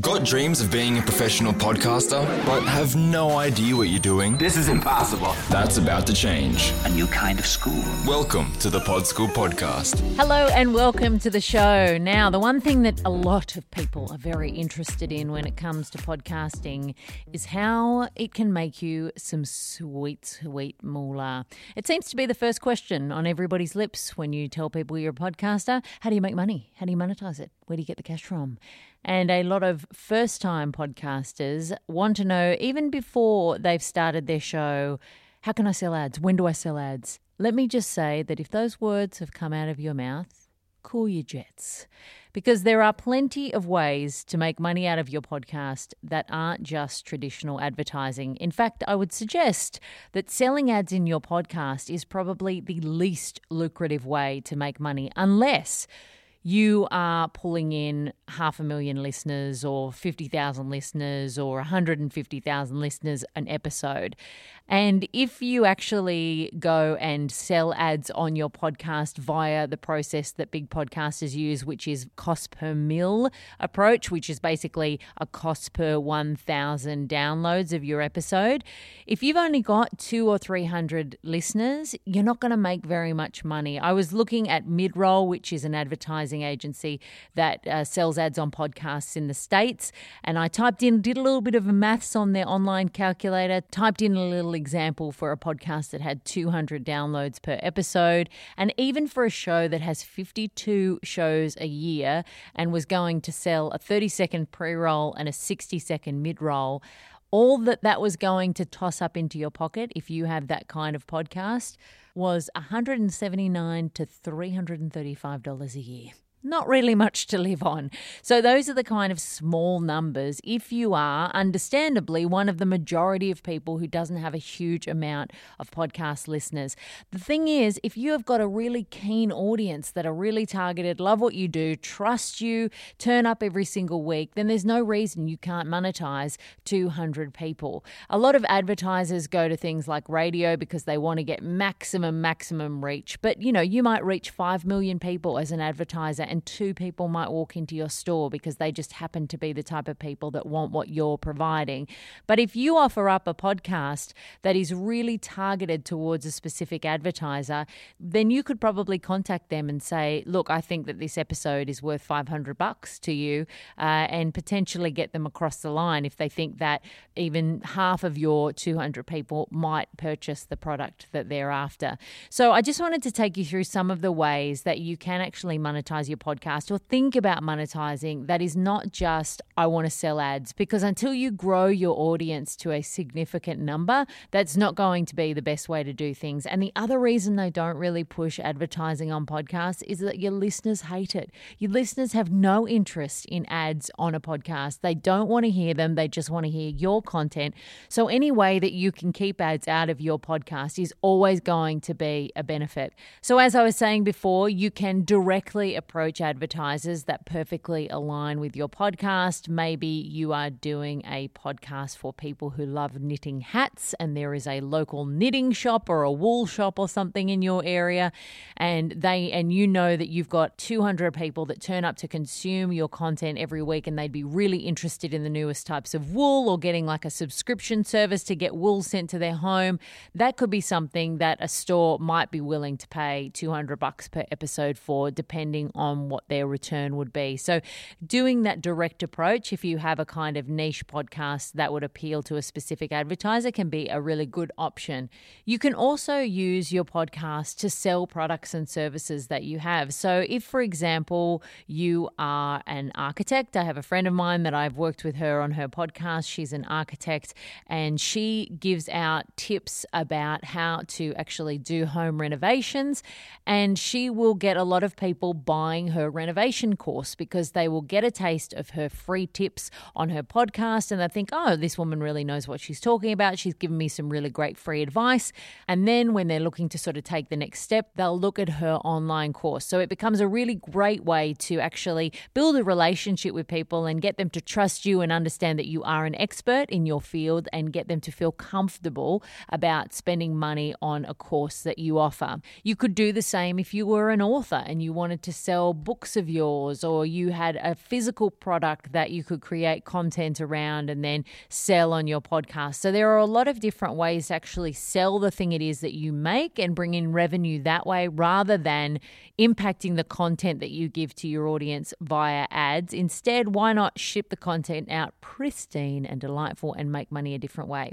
Got dreams of being a professional podcaster, but have no idea what you're doing? This is impossible. That's about to change. A new kind of school. Welcome to the Pod School Podcast. Hello and welcome to the show. Now, the one thing that a lot of people are very interested in when it comes to podcasting is how it can make you some sweet, sweet moolah. It seems to be the first question on everybody's lips when you tell people you're a podcaster. How do you make money? How do you monetize it? Where do you get the cash from? And a lot of first time podcasters want to know, even before they've started their show, how can I sell ads? When do I sell ads? Let me just say that if those words have come out of your mouth, cool your jets. Because there are plenty of ways to make money out of your podcast that aren't just traditional advertising. In fact, I would suggest that selling ads in your podcast is probably the least lucrative way to make money, unless you are pulling in half a million listeners or 50,000 listeners or 150,000 listeners an episode. And if you actually go and sell ads on your podcast via the process that big podcasters use, which is cost per mil approach, which is basically a cost per 1,000 downloads of your episode, if you've only got two or 300 listeners, you're not going to make very much money. I was looking at Midroll, which is an advertising agency that uh, sells ads on podcasts in the States, and I typed in, did a little bit of maths on their online calculator, typed in a little example for a podcast that had 200 downloads per episode, and even for a show that has 52 shows a year and was going to sell a 30 second pre roll and a 60 second mid roll. All that that was going to toss up into your pocket if you have that kind of podcast was 179 to 335 dollars a year not really much to live on. So, those are the kind of small numbers if you are, understandably, one of the majority of people who doesn't have a huge amount of podcast listeners. The thing is, if you have got a really keen audience that are really targeted, love what you do, trust you, turn up every single week, then there's no reason you can't monetize 200 people. A lot of advertisers go to things like radio because they want to get maximum, maximum reach. But, you know, you might reach 5 million people as an advertiser and two people might walk into your store because they just happen to be the type of people that want what you're providing. But if you offer up a podcast that is really targeted towards a specific advertiser, then you could probably contact them and say, "Look, I think that this episode is worth 500 bucks to you," uh, and potentially get them across the line if they think that even half of your 200 people might purchase the product that they're after. So I just wanted to take you through some of the ways that you can actually monetize your podcast or think about monetizing that is not just, I want to sell ads, because until you grow your audience to a significant number, that's not going to be the best way to do things. And the other reason they don't really push advertising on podcasts is that your listeners hate it. Your listeners have no interest in ads on a podcast. They don't want to hear them, they just want to hear your content. So, any way that you can keep ads out of your podcast is always going to be a benefit. So, as I was saying before, you can directly approach approach advertisers that perfectly align with your podcast. Maybe you are doing a podcast for people who love knitting hats, and there is a local knitting shop or a wool shop or something in your area, and they and you know that you've got 200 people that turn up to consume your content every week, and they'd be really interested in the newest types of wool or getting like a subscription service to get wool sent to their home. That could be something that a store might be willing to pay 200 bucks per episode for, depending on what their return would be. So, doing that direct approach, if you have a kind of niche podcast that would appeal to a specific advertiser, can be a really good option. You can also use your podcast to sell products and services that you have. So, if, for example, you are an architect, I have a friend of mine that I've worked with her on her podcast. She's an architect and she gives out tips about how to actually do home renovations. And she will get a lot of people buying her renovation course because they will get a taste of her free tips on her podcast and they think, oh, this woman really knows what she's talking about. She's given me some really great free advice. And then when they're looking to sort of take the next step, they'll look at her online course. So it becomes a really great way to actually build a relationship with people and get them to trust you and understand that you are an expert in your field and get them to feel comfortable about spending money on a course that you offer. You could do the same if you were an author and you wanted to sell books of yours, or you had a physical product that you could create content around and then sell on your podcast. So there are a lot of different ways to actually sell the thing it is that you make and bring in revenue that way rather than impacting the content that you give to your audience via ads. Instead, why not ship the content out pristine and delightful and make money a different way?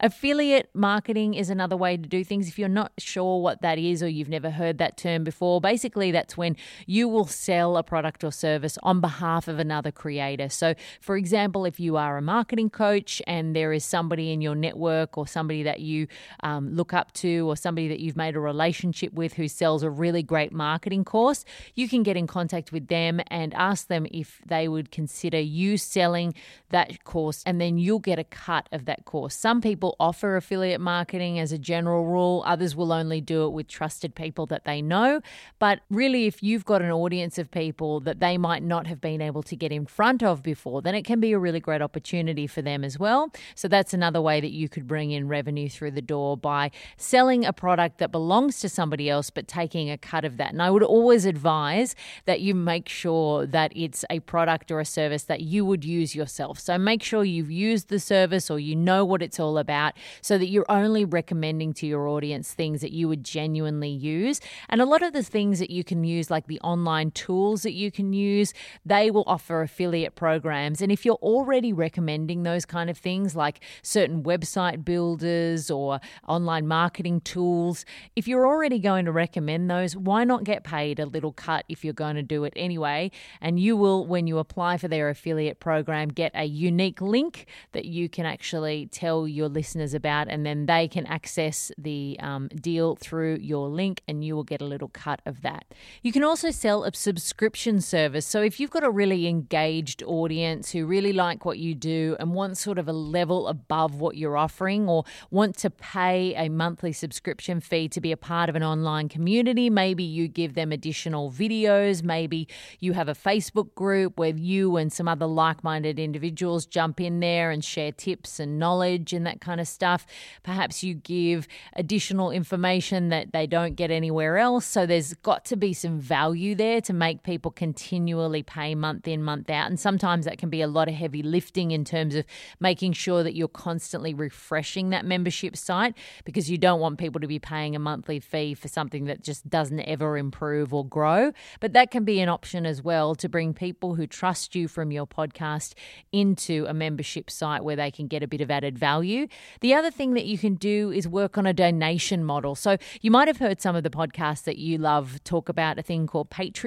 Affiliate marketing is another way to do things. If you're not sure what that is or you've never heard that term before, basically that's when you will sell a product or service on behalf of another creator. So, for example, if you are a marketing coach and there is somebody in your network or somebody that you um, look up to or somebody that you've made a relationship with who sells a really great marketing course, you can get in contact with them and ask them if they would consider you selling that course and then you'll get a cut of that course. Some people offer affiliate marketing as a general rule, others will only do it with trusted people that they know. But really, if you've got an audience of people that they might not have been able to get in front of before, then it can be a really great opportunity for them as well. So that's another way that you could bring in revenue through the door by selling a product that belongs to somebody else, but taking a cut of that. And I would always advise that you make sure that it's a product or a service that you would use yourself. So make sure you've used the service or you know what it's all about so that you're only recommending to your audience things that you would genuinely use. And a lot of the things that you can use, like the online tools that you can use, they will offer affiliate programs. And if you're already recommending those kind of things, like certain website builders or online marketing tools, if you're already going to recommend those, why not get paid a little cut if you're going to do it anyway? And you will, when you apply for their affiliate program, get a unique link that you can actually tell your listeners about, and then they can access the um, deal through your link, and you will get a little cut of that. You can also sell a subscription service. So if you've got a really engaged audience who really like what you do and want sort of a level above what you're offering, or want to pay a monthly subscription fee to be a part of an online community, maybe you give them additional videos, maybe you have a Facebook group where you and some other like minded individuals jump in there and share tips and knowledge and that kind of stuff. Perhaps you give additional information that they don't get anywhere else. So there's got to be some value there to make people continually pay month in, month out. And sometimes that can be a lot of heavy lifting in terms of making sure that you're constantly refreshing that membership site because you don't want people to be paying a monthly fee for something that just doesn't ever improve or grow. But that can be an option as well to bring people who trust you from your podcast into a membership site where they can get a bit of added value. The other thing that you can do is work on a donation model. So you might have heard some of the podcasts that you love talk about a thing called Patreon,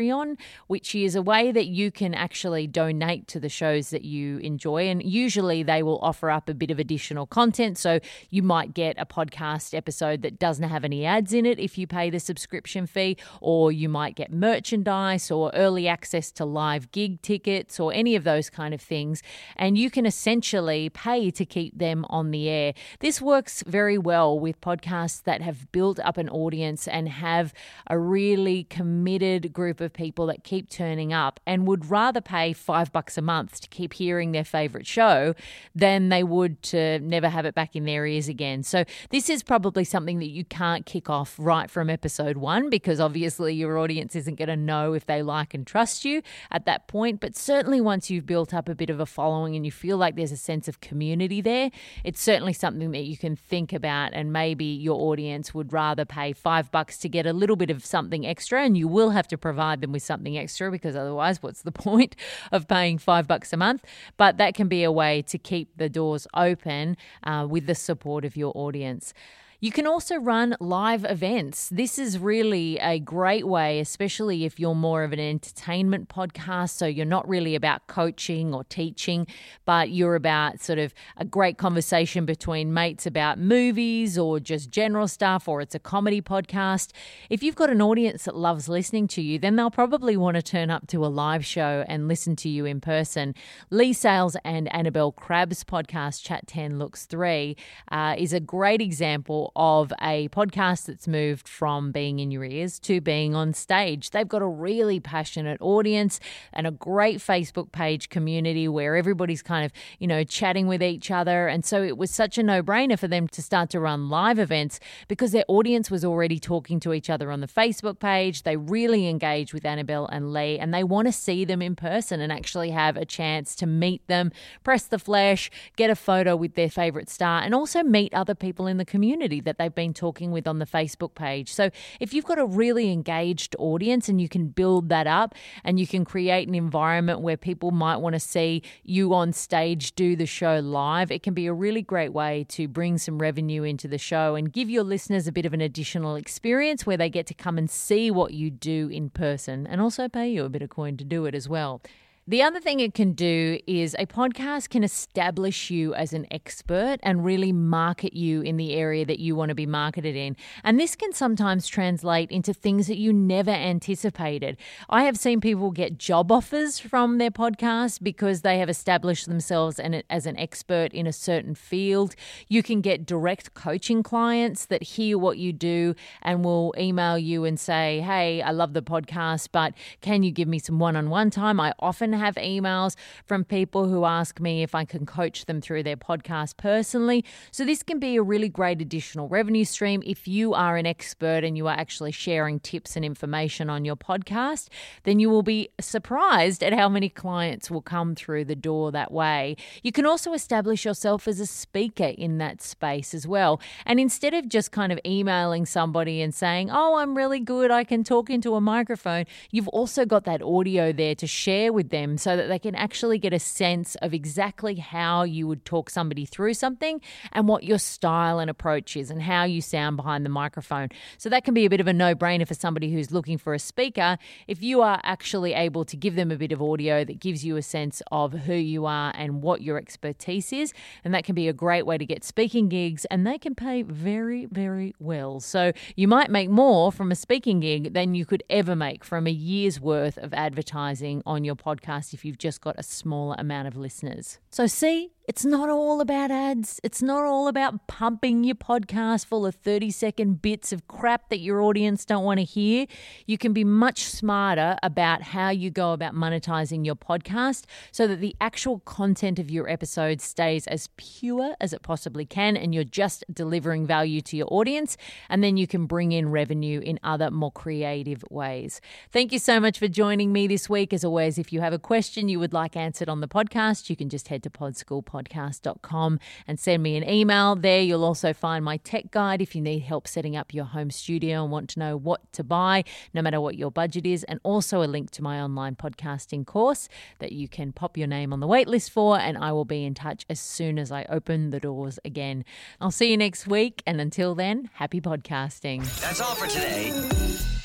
which is a way that you can actually donate to the shows that you enjoy. And usually they will offer up a bit of additional content. So you might get a podcast episode that doesn't have any ads in it if you pay the subscription fee, or you might get merchandise or early access to live gig tickets or any of those kind of things. And you can essentially pay to keep them on the air. This works very well with podcasts that have built up an audience and have a really committed group of people that keep turning up and would rather pay five bucks a month to keep hearing their favorite show than they would to never have it back in their ears again. So, this is probably something that you can't kick off right from episode one because obviously your audience isn't going to know if they like and trust you at that point. But certainly, once you've built up a bit of a following and you feel like there's a sense of community there, it's certainly something that you can think about. And maybe your audience would rather pay five bucks to get a little bit of something extra, and you will have to provide them with something extra because otherwise, what's the point of paying five bucks a month? But that can be a way to keep the doors open uh, with the support of your audience. You can also run live events. This is really a great way, especially if you're more of an entertainment podcast. So you're not really about coaching or teaching, but you're about sort of a great conversation between mates about movies or just general stuff, or it's a comedy podcast. If you've got an audience that loves listening to you, then they'll probably want to turn up to a live show and listen to you in person. Leigh Sales and Annabelle Crabb's podcast, Chat 10 Looks 3, uh, is a great example of a podcast that's moved from being in your ears to being on stage. They've got a really passionate audience and a great Facebook page community where everybody's kind of, you know, chatting with each other. And so it was such a no brainer for them to start to run live events because their audience was already talking to each other on the Facebook page. They really engage with Annabelle and Leigh and they want to see them in person and actually have a chance to meet them, press the flesh, get a photo with their favorite star, and also meet other people in the community that they've been talking with on the Facebook page. So if you've got a really engaged audience and you can build that up and you can create an environment where people might want to see you on stage do the show live, it can be a really great way to bring some revenue into the show and give your listeners a bit of an additional experience where they get to come and see what you do in person and also pay you a bit of coin to do it as well. The other thing it can do is a podcast can establish you as an expert and really market you in the area that you want to be marketed in. And this can sometimes translate into things that you never anticipated. I have seen people get job offers from their podcast because they have established themselves as an expert in a certain field. You can get direct coaching clients that hear what you do and will email you and say, Hey, I love the podcast, but can you give me some one on one time? I often have emails from people who ask me if I can coach them through their podcast personally. So, this can be a really great additional revenue stream if you are an expert and you are actually sharing tips and information on your podcast. Then you will be surprised at how many clients will come through the door that way. You can also establish yourself as a speaker in that space as well. And instead of just kind of emailing somebody and saying, Oh, I'm really good, I can talk into a microphone, you've also got that audio there to share with them so that they can actually get a sense of exactly how you would talk somebody through something and what your style and approach is and how you sound behind the microphone. So that can be a bit of a no brainer for somebody who's looking for a speaker if you are actually able to give them a bit of audio that gives you a sense of who you are and what your expertise is. And that can be a great way to get speaking gigs and they can pay very, very well. So you might make more from a speaking gig than you could ever make from a year's worth of advertising on your podcast podcast if you've just got a smaller amount of listeners. So, see, it's not all about ads. It's not all about pumping your podcast full of 30 second bits of crap that your audience don't want to hear. You can be much smarter about how you go about monetizing your podcast so that the actual content of your episode stays as pure as it possibly can and you're just delivering value to your audience. And then you can bring in revenue in other more creative ways. Thank you so much for joining me this week. As always, if you have a question you would like answered on the podcast, you can just head to Podschool podcast.com and send me an email. There, you'll also find my tech guide if you need help setting up your home studio and want to know what to buy, no matter what your budget is, and also a link to my online podcasting course that you can pop your name on the waitlist for. And I will be in touch as soon as I open the doors again. I'll see you next week. And until then, happy podcasting. That's all for today.